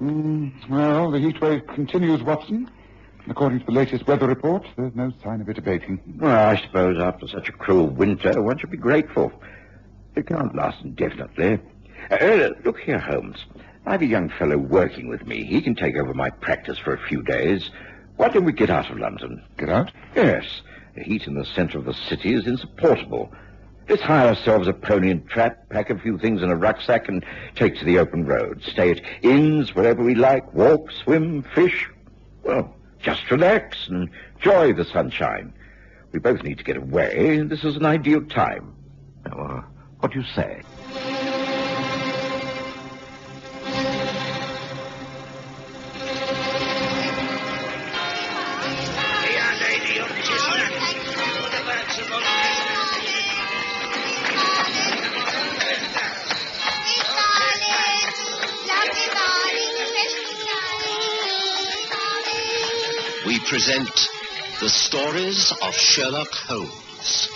Mm, well, the heat wave continues, Watson. According to the latest weather report, there's no sign of it abating. Well, I suppose after such a cruel winter, one should be grateful. It can't last indefinitely. Uh, look here, Holmes. I've a young fellow working with me. He can take over my practice for a few days. Why don't we get out of London? Get out? Yes. The heat in the centre of the city is insupportable. Let's hire ourselves a pony and trap, pack a few things in a rucksack, and take to the open road. Stay at inns wherever we like, walk, swim, fish. Well, just relax and enjoy the sunshine. We both need to get away, and this is an ideal time. Now, uh, what do you say? Present the stories of Sherlock Holmes.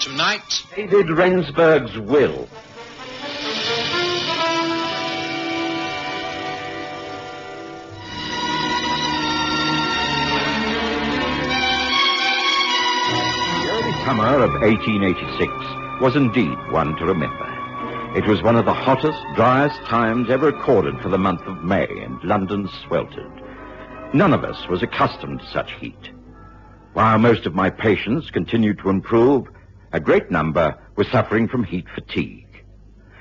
Tonight, David Rensberg's will. Summer of 1886 was indeed one to remember. It was one of the hottest, driest times ever recorded for the month of May, and London sweltered. None of us was accustomed to such heat. While most of my patients continued to improve, a great number were suffering from heat fatigue.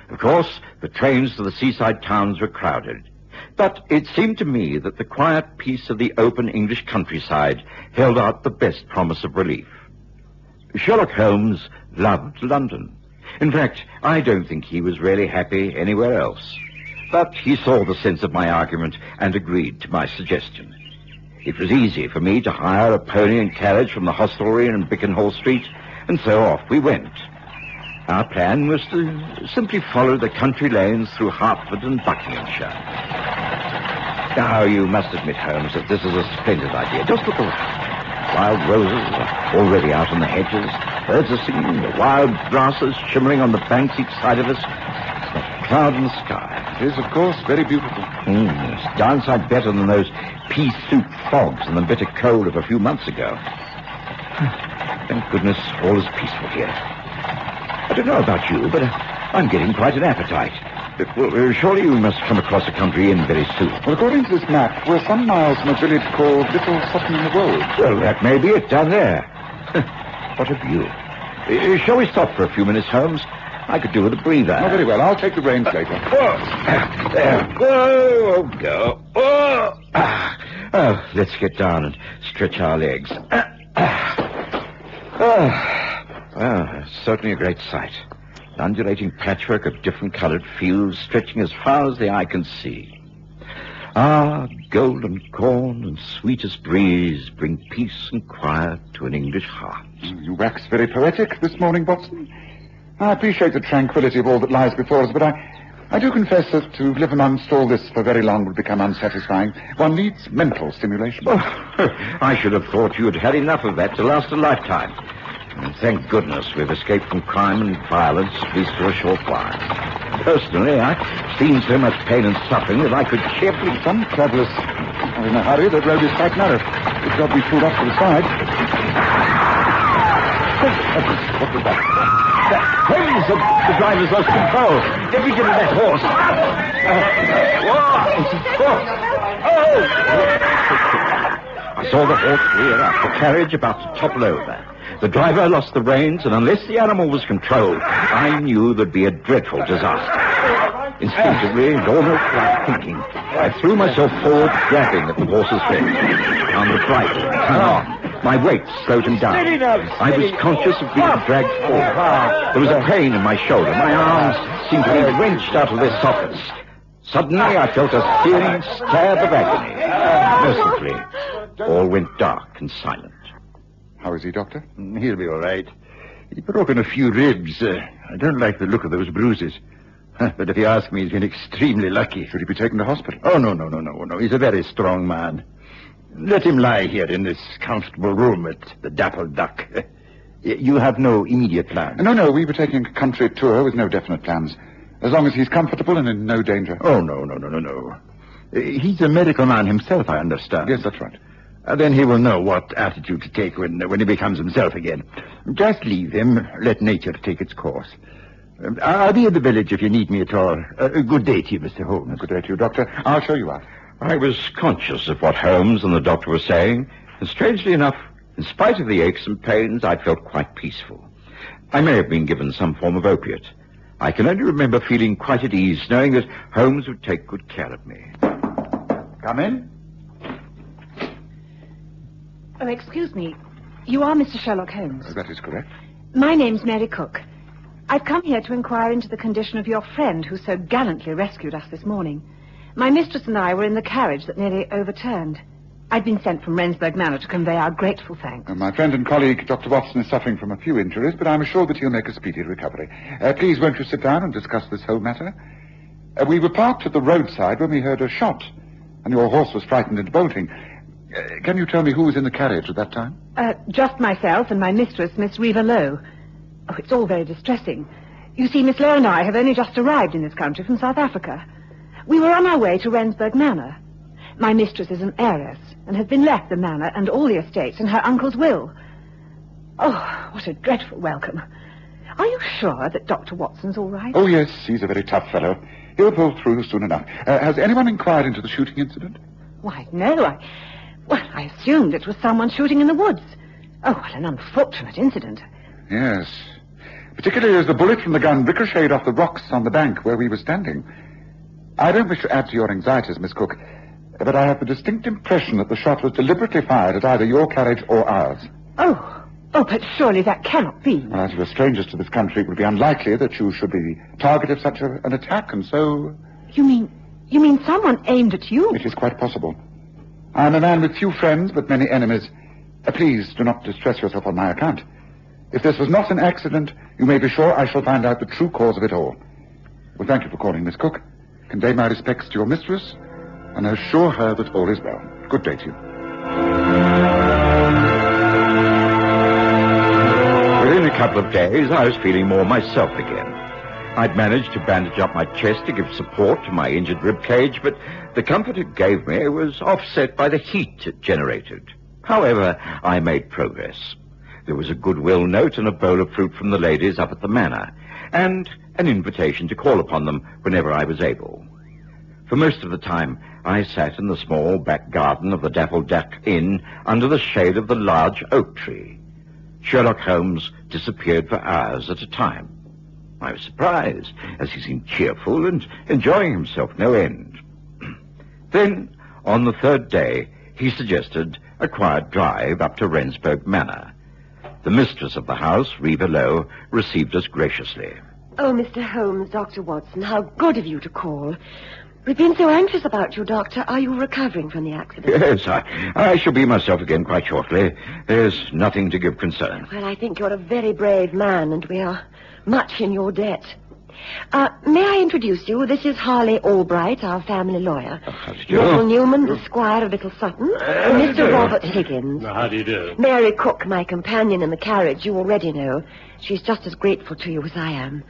Of course, the trains to the seaside towns were crowded. But it seemed to me that the quiet peace of the open English countryside held out the best promise of relief. Sherlock Holmes loved London. In fact, I don't think he was really happy anywhere else. But he saw the sense of my argument and agreed to my suggestion. It was easy for me to hire a pony and carriage from the hostelry in Bickenhall Street, and so off we went. Our plan was to simply follow the country lanes through Hertford and Buckinghamshire. Now, you must admit, Holmes, that this is a splendid idea. Just look around. Wild roses are already out on the hedges. Birds are singing. The wild grasses shimmering on the banks each side of us. The cloud in the sky. It is, of course, very beautiful. Mm, it's darn sight better than those pea soup fogs and the bitter cold of a few months ago. Thank goodness all is peaceful here. I don't know about you, but I'm getting quite an appetite. Uh, well, uh, surely you must come across the country inn very soon. Well, according to this map, we're some miles from a village called Little Sutton in the Wold. Well, that may be it down there. what a view. Uh, shall we stop for a few minutes, Holmes? I could do with a breather. Oh, very well. I'll take the reins later. Oh, there. Oh, go. Oh. Oh, let's get down and stretch our legs. Ah, ah. Oh. Well, certainly a great sight. An undulating patchwork of different colored fields stretching as far as the eye can see. Ah, golden corn and sweetest breeze bring peace and quiet to an English heart. You wax very poetic this morning, Watson. I appreciate the tranquility of all that lies before us, but I, I do confess that to live amongst all this for very long would become unsatisfying. One needs mental stimulation. Oh, I should have thought you had had enough of that to last a lifetime. And thank goodness we've escaped from crime and violence, at least for a short while. Personally, I've seen so much pain and suffering that I could cheerfully... Some travelers are in a hurry. That road is quite narrow. Good job we pulled off to the side. What was that? That Holmes, the, the driver's lost control. Get me to that horse. Uh, oh. I saw the horse rear up, the carriage about to topple over. The driver lost the reins, and unless the animal was controlled, I knew there'd be a dreadful disaster. Instinctively, and almost without thinking, I threw myself forward, grabbing at the horse's head. Found the bridle hung on. My weight slowed him down. I was conscious of being dragged forward. There was a pain in my shoulder. My arms seemed to be wrenched out of their sockets. Suddenly, I felt a searing stab of agony. Mercifully, all went dark and silent. How is he, Doctor? He'll be all right. He's broken a few ribs. Uh, I don't like the look of those bruises. But if you ask me, he's been extremely lucky. Should he be taken to hospital? Oh, no, no, no, no, no. He's a very strong man. let him lie here in this comfortable room at the Dapple Duck. You have no immediate plans? No, no, we were taking a country tour with no definite plans. As long as he's comfortable and in no danger. Oh, no, no, no, no, no. Uh, He's a medical man himself, I understand. Yes, that's right. Uh, then he will know what attitude to take when, when he becomes himself again. Just leave him. Let nature take its course. Um, I'll be in the village if you need me at all. Uh, good day to you, Mr. Holmes. Good day to you, Doctor. I'll show you out. I was conscious of what Holmes and the doctor were saying, and strangely enough, in spite of the aches and pains, I felt quite peaceful. I may have been given some form of opiate. I can only remember feeling quite at ease, knowing that Holmes would take good care of me. Come in. Oh, excuse me. You are Mr. Sherlock Holmes. Oh, that is correct. My name's Mary Cook. I've come here to inquire into the condition of your friend who so gallantly rescued us this morning. My mistress and I were in the carriage that nearly overturned. I'd been sent from Rensberg Manor to convey our grateful thanks. Uh, my friend and colleague, Dr. Watson, is suffering from a few injuries, but I'm assured that he'll make a speedy recovery. Uh, please, won't you sit down and discuss this whole matter? Uh, we were parked at the roadside when we heard a shot, and your horse was frightened into bolting. Uh, can you tell me who was in the carriage at that time? Uh, just myself and my mistress, Miss Reva Lowe. Oh, it's all very distressing. You see, Miss Lowe and I have only just arrived in this country from South Africa. We were on our way to Rensberg Manor. My mistress is an heiress and has been left the manor and all the estates in her uncle's will. Oh, what a dreadful welcome. Are you sure that Dr. Watson's all right? Oh, yes, he's a very tough fellow. He'll pull through soon enough. Uh, has anyone inquired into the shooting incident? Why, no, I... Well, I assumed it was someone shooting in the woods. Oh, what an unfortunate incident. Yes. Particularly as the bullet from the gun ricocheted off the rocks on the bank where we were standing. I don't wish to add to your anxieties, Miss Cook, but I have the distinct impression that the shot was deliberately fired at either your carriage or ours. Oh, oh, but surely that cannot be. Well, as you are strangers to this country, it would be unlikely that you should be the target of such a, an attack, and so You mean, you mean someone aimed at you? it is quite possible. I am a man with few friends but many enemies. Uh, please do not distress yourself on my account. If this was not an accident, you may be sure I shall find out the true cause of it all. Well, thank you for calling, Miss Cook. Convey my respects to your mistress, and assure her that all is well. Good day to you. Within a couple of days, I was feeling more myself again. I'd managed to bandage up my chest to give support to my injured rib cage, but the comfort it gave me was offset by the heat it generated. However, I made progress. There was a goodwill note and a bowl of fruit from the ladies up at the manor, and an invitation to call upon them whenever I was able. For most of the time, I sat in the small back garden of the Dapple Duck Inn under the shade of the large oak tree. Sherlock Holmes disappeared for hours at a time. I was surprised, as he seemed cheerful and enjoying himself no end. then, on the third day, he suggested a quiet drive up to Rensberg Manor. The mistress of the house, Reva Lowe, received us graciously. Oh, Mr. Holmes, Dr. Watson, how good of you to call. We've been so anxious about you, Doctor. Are you recovering from the accident? Yes, I, I shall be myself again quite shortly. There's nothing to give concern. Well, I think you're a very brave man, and we are much in your debt. Uh, may I introduce you? This is Harley Albright, our family lawyer. how do you do? Little Newman, the Squire of Little Sutton. and Mr. Robert Higgins. How do you do? Mary Cook, my companion in the carriage, you already know. She's just as grateful to you as I am.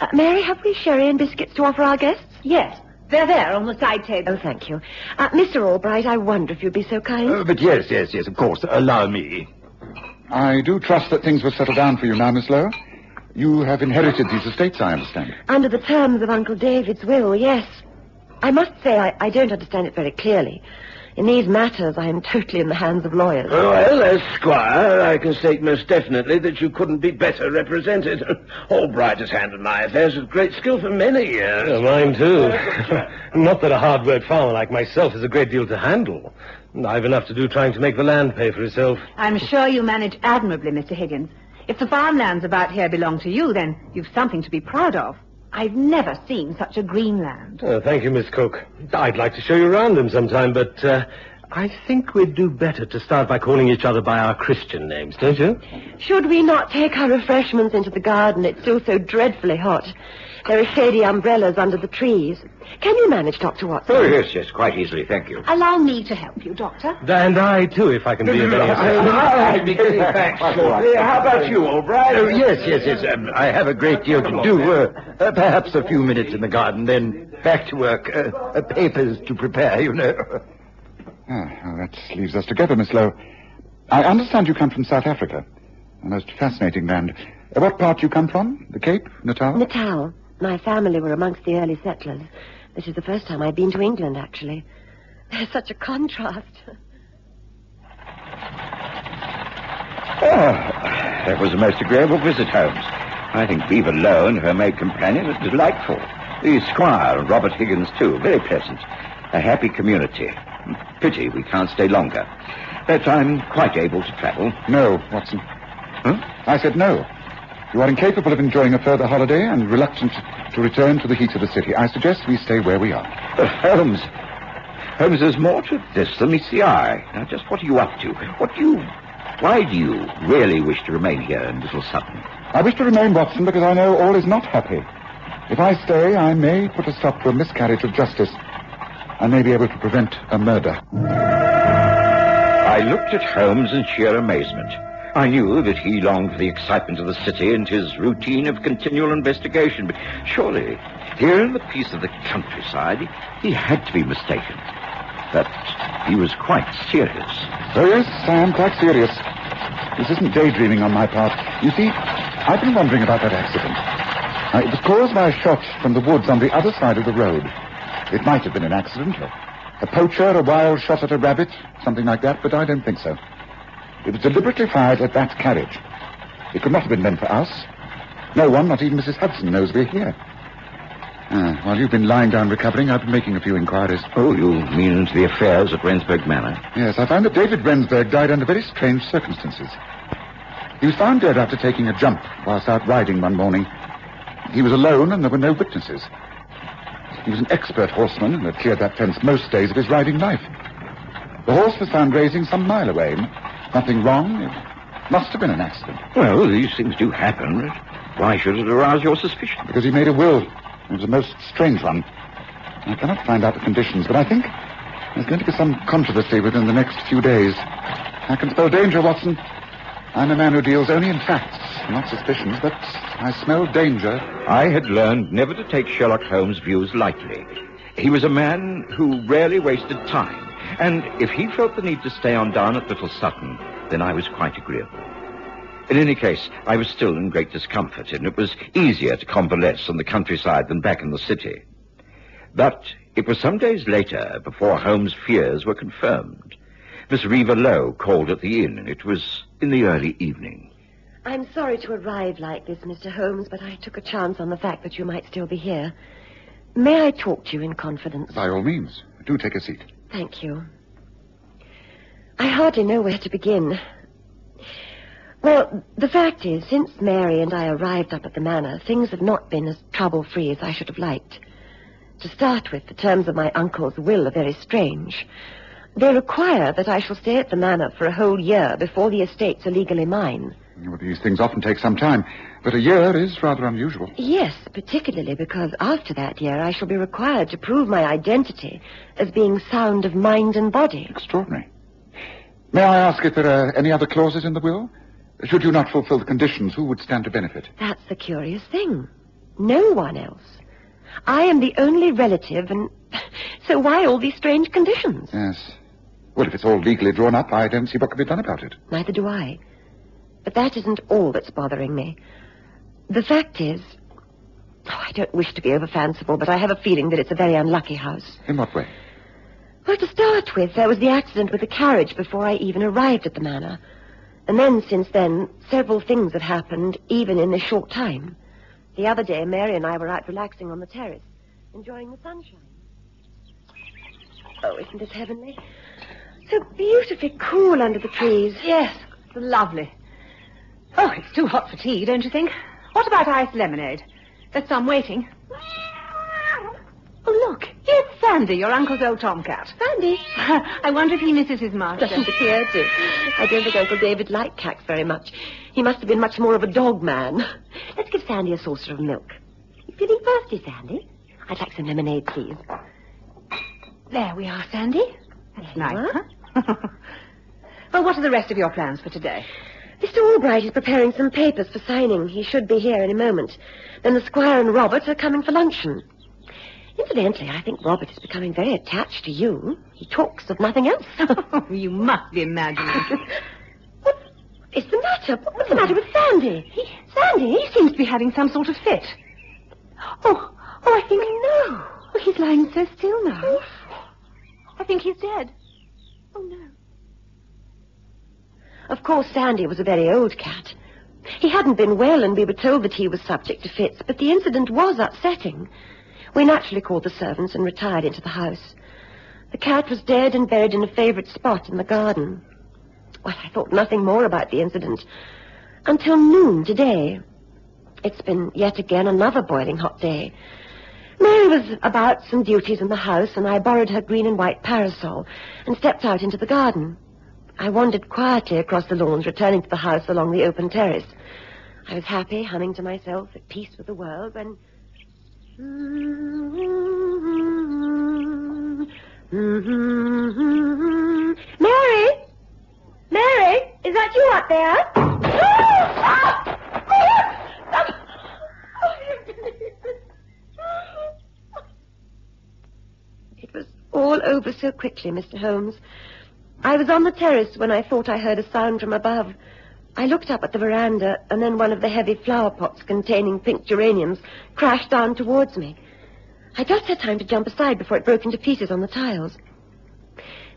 Uh, Mary, have we sherry and biscuits to offer our guests? Yes, they're there on the side table. Oh, thank you. Uh, Mr. Albright, I wonder if you'd be so kind. Uh, but yes, yes, yes, of course. Allow me. I do trust that things will settle down for you now, Miss Lowe. You have inherited these estates, I understand. Under the terms of Uncle David's will, yes. I must say I, I don't understand it very clearly. In these matters, I am totally in the hands of lawyers. Well, as Squire, I can state most definitely that you couldn't be better represented. Albright has handled my affairs with great skill for many years. mine too. Not that a hard-worked farmer like myself has a great deal to handle. I've enough to do trying to make the land pay for itself. I'm sure you manage admirably, Mr. Higgins. If the farmlands about here belong to you, then you've something to be proud of. I've never seen such a green land. Uh, thank you, Miss Cook. I'd like to show you around them sometime, but uh, I think we'd do better to start by calling each other by our Christian names, don't you? Should we not take our refreshments into the garden? It's still so dreadfully hot. There are shady umbrellas under the trees. Can you manage, Dr. Watson? Oh, yes, yes, quite easily, thank you. Allow me to help you, Doctor. And I, too, if I can be of any assistance. I'll be getting back shortly. How about you, Albright? Oh, yes, yes, yes. Um, I have a great deal to do. Uh, uh, perhaps a few minutes in the garden, then back to work. Uh, uh, papers to prepare, you know. Ah, well, that leaves us together, Miss Lowe. I understand you come from South Africa. A most fascinating land. Uh, what part do you come from? The Cape? Natal? Natal. My family were amongst the early settlers. This is the first time I've been to England, actually. There's such a contrast. Oh, that was a most agreeable visit, Holmes. I think Reva Lowe and her maid companion are delightful. The squire and Robert Higgins, too, very pleasant. A happy community. Pity we can't stay longer. But I'm quite able to travel. No, Watson. Huh? I said no. You are incapable of enjoying a further holiday and reluctant to return to the heat of the city. I suggest we stay where we are. Uh, Holmes. Holmes, there's more to this than meets the eye. Now, just what are you up to? What do you... Why do you really wish to remain here in Little Sutton? I wish to remain, Watson, because I know all is not happy. If I stay, I may put a stop to a miscarriage of justice. I may be able to prevent a murder. I looked at Holmes in sheer amazement. I knew that he longed for the excitement of the city and his routine of continual investigation, but surely, here in the peace of the countryside, he, had to be mistaken. But he was quite serious. Oh, yes, I am quite serious. This isn't daydreaming on my part. You see, I've been wondering about that accident. Uh, it was caused by a shot from the woods on the other side of the road. It might have been an accident. A, poacher, a wild shot at a rabbit, something like that, but I don't think so. It was deliberately fired at that carriage. It could not have been meant for us. No one, not even Mrs. Hudson, knows we're here. Ah, while you've been lying down recovering, I've been making a few inquiries. Oh, you mean the affairs at Rensberg Manor? Yes, I found that David Rensberg died under very strange circumstances. He was found dead after taking a jump whilst out riding one morning. He was alone and there were no witnesses. He was an expert horseman and had cleared that fence most days of his riding life. The horse was found grazing some mile away. Nothing wrong. It must have been an accident. Well, these things do happen. Why should it arouse your suspicion? Because he made a will. It was a most strange one. I cannot find out the conditions, but I think there's going to be some controversy within the next few days. I can spell danger, Watson. I'm a man who deals only in facts, not suspicions, but I smell danger. I had learned never to take Sherlock Holmes' views lightly. He was a man who rarely wasted time, and if he felt the need to stay on down at Little Sutton, then I was quite agreeable. In any case, I was still in great discomfort, and it was easier to convalesce on the countryside than back in the city. But it was some days later before Holmes' fears were confirmed. Miss Reva Lowe called at the inn, and it was in the early evening. I'm sorry to arrive like this, Mr. Holmes, but I took a chance on the fact that you might still be here. May I talk to you in confidence? By all means, do take a seat. Thank you. I hardly know where to begin. Well, the fact is, since Mary and I arrived up at the manor, things have not been as trouble-free as I should have liked. To start with, the terms of my uncle's will are very strange. They require that I shall stay at the manor for a whole year before the estates are legally mine. Well, these things often take some time, but a year is rather unusual. Yes, particularly because after that year I shall be required to prove my identity as being sound of mind and body. Extraordinary. May I ask if there are any other clauses in the will? Should you not fulfill the conditions, who would stand to benefit? That's the curious thing. No one else. I am the only relative, and so why all these strange conditions? Yes. Well, if it's all legally drawn up, I don't see what can be done about it. Neither do I. But that isn't all that's bothering me. The fact is, oh, I don't wish to be over fanciful, but I have a feeling that it's a very unlucky house. In what way? Well, to start with, there was the accident with the carriage before I even arrived at the manor. And then, since then, several things have happened, even in this short time. The other day, Mary and I were out relaxing on the terrace, enjoying the sunshine. Oh, isn't this heavenly? So beautifully cool under the trees. Yes, lovely. Oh, it's too hot for tea, don't you think? What about iced lemonade? There's some waiting. Oh, look. It's Sandy, your uncle's old tomcat. Sandy. I wonder if he misses his master. Doesn't appear to. I don't think Uncle David liked cats very much. He must have been much more of a dog man. Let's give Sandy a saucer of milk. You feeling thirsty, Sandy? I'd like some lemonade, please. There we are, Sandy. That's nice, huh? well, what are the rest of your plans for today? Mr. Albright is preparing some papers for signing. He should be here in a moment. Then the Squire and Robert are coming for luncheon. Incidentally, I think Robert is becoming very attached to you. He talks of nothing else. oh, you must be imagining. what is the matter? What's the matter with Sandy? He, Sandy, he seems to be having some sort of fit. Oh, oh, I think no. Oh, he's lying so still now. Oh. I think he's dead. Oh no. Of course, Sandy was a very old cat. He hadn't been well, and we were told that he was subject to fits, but the incident was upsetting. We naturally called the servants and retired into the house. The cat was dead and buried in a favorite spot in the garden. Well, I thought nothing more about the incident until noon today. It's been yet again another boiling hot day. Mary was about some duties in the house, and I borrowed her green and white parasol and stepped out into the garden. I wandered quietly across the lawns, returning to the house along the open terrace. I was happy, humming to myself, at peace with the world, when... Mm-hmm. Mary! Mary! Is that you up there? Ah! It was all over so quickly, Mr. Holmes. I was on the terrace when I thought I heard a sound from above. I looked up at the veranda, and then one of the heavy flower pots containing pink geraniums crashed down towards me. I just had time to jump aside before it broke into pieces on the tiles.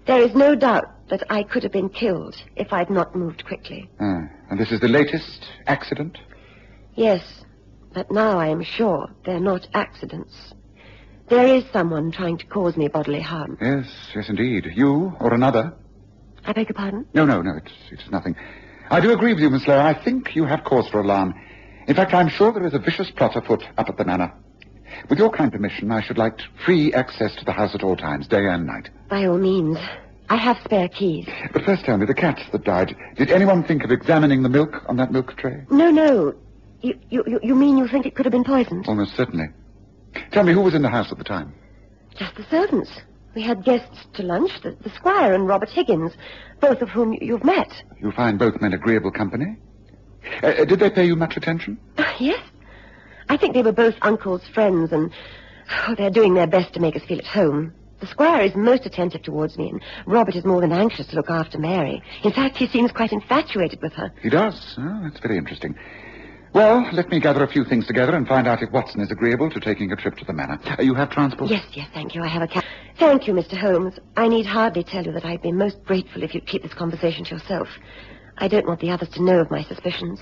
There is no doubt that I could have been killed if I'd not moved quickly. Ah, and this is the latest accident? Yes, but now I am sure they're not accidents. There is someone trying to cause me bodily harm. Yes, yes, indeed. You or another? I beg your pardon? No, no, no, it's, it's nothing. I do agree with you, Miss Lowe. I think you have cause for alarm. In fact, I'm sure there is a vicious plot afoot up at the manor. With your kind permission, I should like free access to the house at all times, day and night. By all means. I have spare keys. But first tell me, the cat that died, did anyone think of examining the milk on that milk tray? No, no. You, you, you mean you think it could have been poisoned? Almost certainly. Tell me, who was in the house at the time? Just the servants. We had guests to lunch, the, the squire and Robert Higgins, both of whom you've met. You find both men agreeable company? Uh, uh, did they pay you much attention? yes. I think they were both Uncle's friends, and oh, they're doing their best to make us feel at home. The squire is most attentive towards me, and Robert is more than anxious to look after Mary. In fact, he seems quite infatuated with her. He does? Oh, that's very interesting. Well, let me gather a few things together and find out if Watson is agreeable to taking a trip to the manor. Uh, you have transport? Yes, yes, thank you. I have a cab. Thank you, Mr. Holmes. I need hardly tell you that I'd be most grateful if you'd keep this conversation to yourself. I don't want the others to know of my suspicions.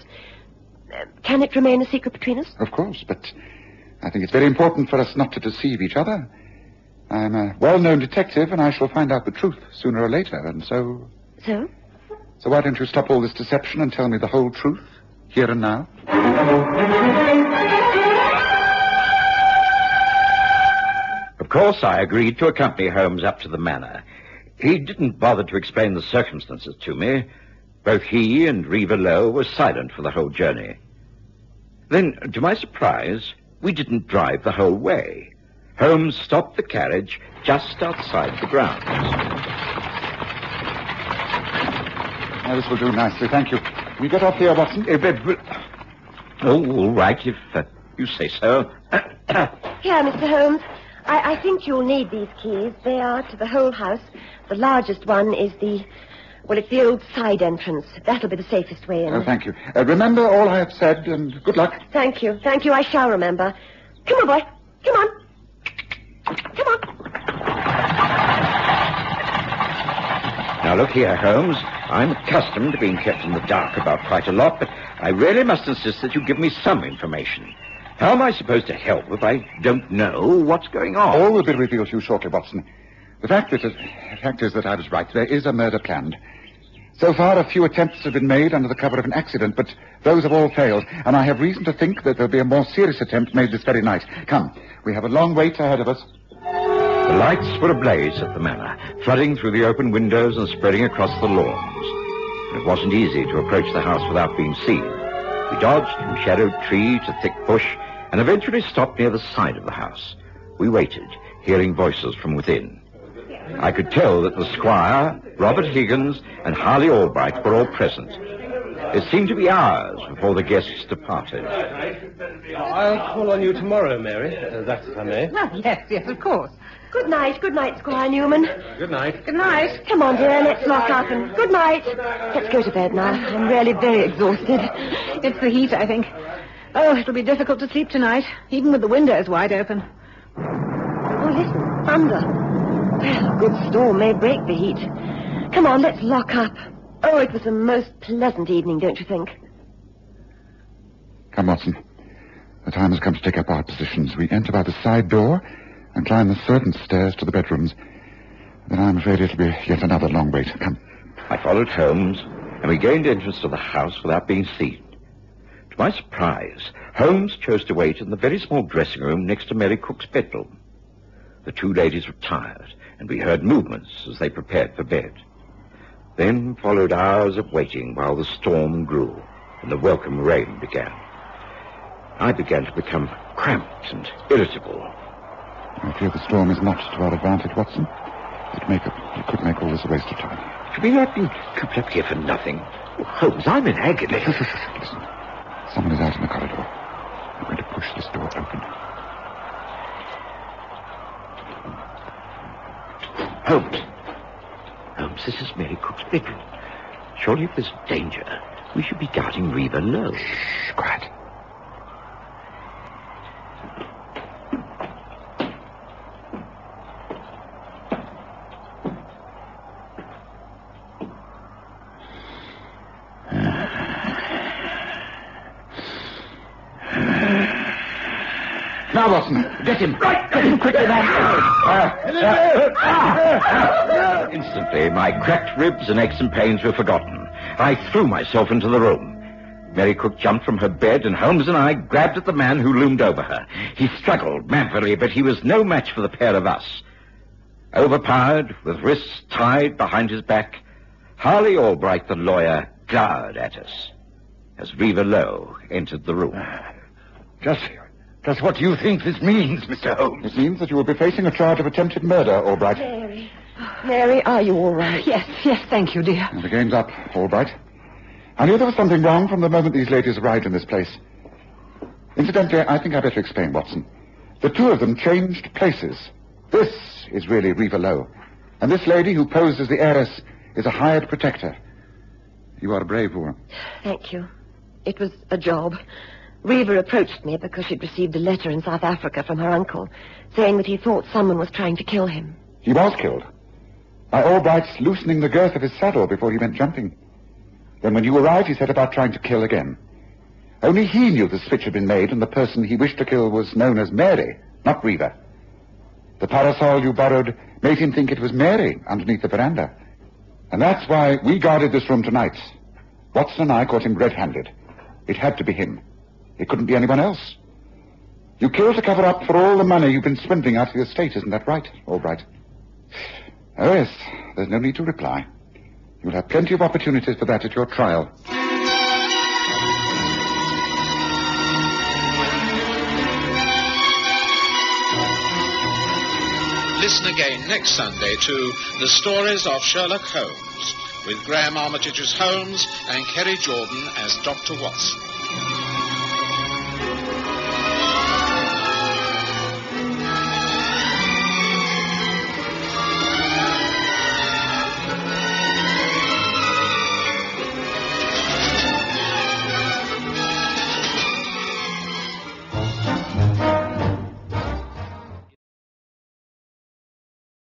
Uh, can it remain a secret between us? Of course, but I think it's very important for us not to deceive each other. I'm a well-known detective, and I shall find out the truth sooner or later, and so... So? So why don't you stop all this deception and tell me the whole truth, here and now? Of course, I agreed to accompany Holmes up to the manor. He didn't bother to explain the circumstances to me. Both he and Reva Lowe were silent for the whole journey. Then, to my surprise, we didn't drive the whole way. Holmes stopped the carriage just outside the grounds. Now, this will do nicely, thank you. We get off here, Watson? But- but- oh, all right, if uh, you say so. Here, Mr. Holmes. I, I think you'll need these keys. They are to the whole house. The largest one is the, well, it's the old side entrance. That'll be the safest way in. Oh, thank you. Uh, remember all I have said, and good luck. Thank you. Thank you. I shall remember. Come on, boy. Come on. Come on. Now, look here, Holmes. I'm accustomed to being kept in the dark about quite a lot, but I really must insist that you give me some information. How am I supposed to help if I don't know what's going on? All will be revealed to you shortly, Watson. The fact, is, the fact is that I was right. There is a murder planned. So far, a few attempts have been made under the cover of an accident, but those have all failed, and I have reason to think that there'll be a more serious attempt made this very night. Come, we have a long wait ahead of us. The lights were ablaze at the manor, flooding through the open windows and spreading across the lawns. It wasn't easy to approach the house without being seen. We dodged from shadowed tree to thick bush and eventually stopped near the side of the house. We waited, hearing voices from within. I could tell that the squire, Robert Higgins, and Harley Albright were all present. It seemed to be hours before the guests departed. I'll call on you tomorrow, Mary. Uh, that's if I may. Well, yes, yes, of course. Good night, good night, Squire Newman. Good night. Good night. Come on, dear, let's lock up and good night. Let's go to bed now. I'm really very exhausted. It's the heat, I think. Oh, it'll be difficult to sleep tonight, even with the windows wide open. Oh, listen, thunder. Well, a good storm may break the heat. Come on, let's lock up. Oh, it was a most pleasant evening, don't you think? Come, Watson. The time has come to take up our positions. We enter by the side door and climb the servants' stairs to the bedrooms. Then I'm afraid it'll be yet another long wait. To come. I followed Holmes, and we gained entrance to the house without being seen. To my surprise, Holmes chose to wait in the very small dressing room next to Mary Cook's bedroom. The two ladies retired, and we heard movements as they prepared for bed. Then followed hours of waiting while the storm grew and the welcome rain began. I began to become cramped and irritable. I fear the storm is not to our advantage, Watson. It, make a, it could make all this a waste of time. Have we not been cooped up here for nothing? Oh, Holmes, I'm in agony. Listen. Someone is out in the corridor. I'm going to push this door open. Holmes. Holmes, this is Mary Cook's bedroom. Surely if there's danger, we should be guarding Reva Lowe. Shh, quiet. Now, Get him. Right, get him quickly, man. Uh, instantly, my cracked ribs and aches and pains were forgotten. I threw myself into the room. Mary Cook jumped from her bed, and Holmes and I grabbed at the man who loomed over her. He struggled manfully, but he was no match for the pair of us. Overpowered, with wrists tied behind his back, Harley Albright, the lawyer, glowered at us as Reva Lowe entered the room. Just, just what do you think this means, Mr. Holmes? It means that you will be facing a charge of attempted murder, Albright. Mary. Mary, are you all right? Yes, yes, thank you, dear. And the game's up, Albright. I knew there was something wrong from the moment these ladies arrived in this place. Incidentally, I think I better explain, Watson. The two of them changed places. This is really Reva Lowe. And this lady who posed as the heiress is a hired protector. You are a brave woman. Thank you. It was a job. Reva approached me because she'd received a letter in South Africa from her uncle saying that he thought someone was trying to kill him. He was killed. By Albright's loosening the girth of his saddle before he went jumping. Then when you arrived, he set about trying to kill again. Only he knew the switch had been made, and the person he wished to kill was known as Mary, not Reva. The parasol you borrowed made him think it was Mary underneath the veranda. And that's why we guarded this room tonight. Watson and I caught him red-handed. It had to be him. It couldn't be anyone else. You killed to cover up for all the money you've been swindling out of the estate, isn't that right? All right. Oh, yes. There's no need to reply. You'll have plenty of opportunities for that at your trial. Listen again next Sunday to The Stories of Sherlock Holmes with Graham Armitage's Holmes and Kerry Jordan as Dr. Watson.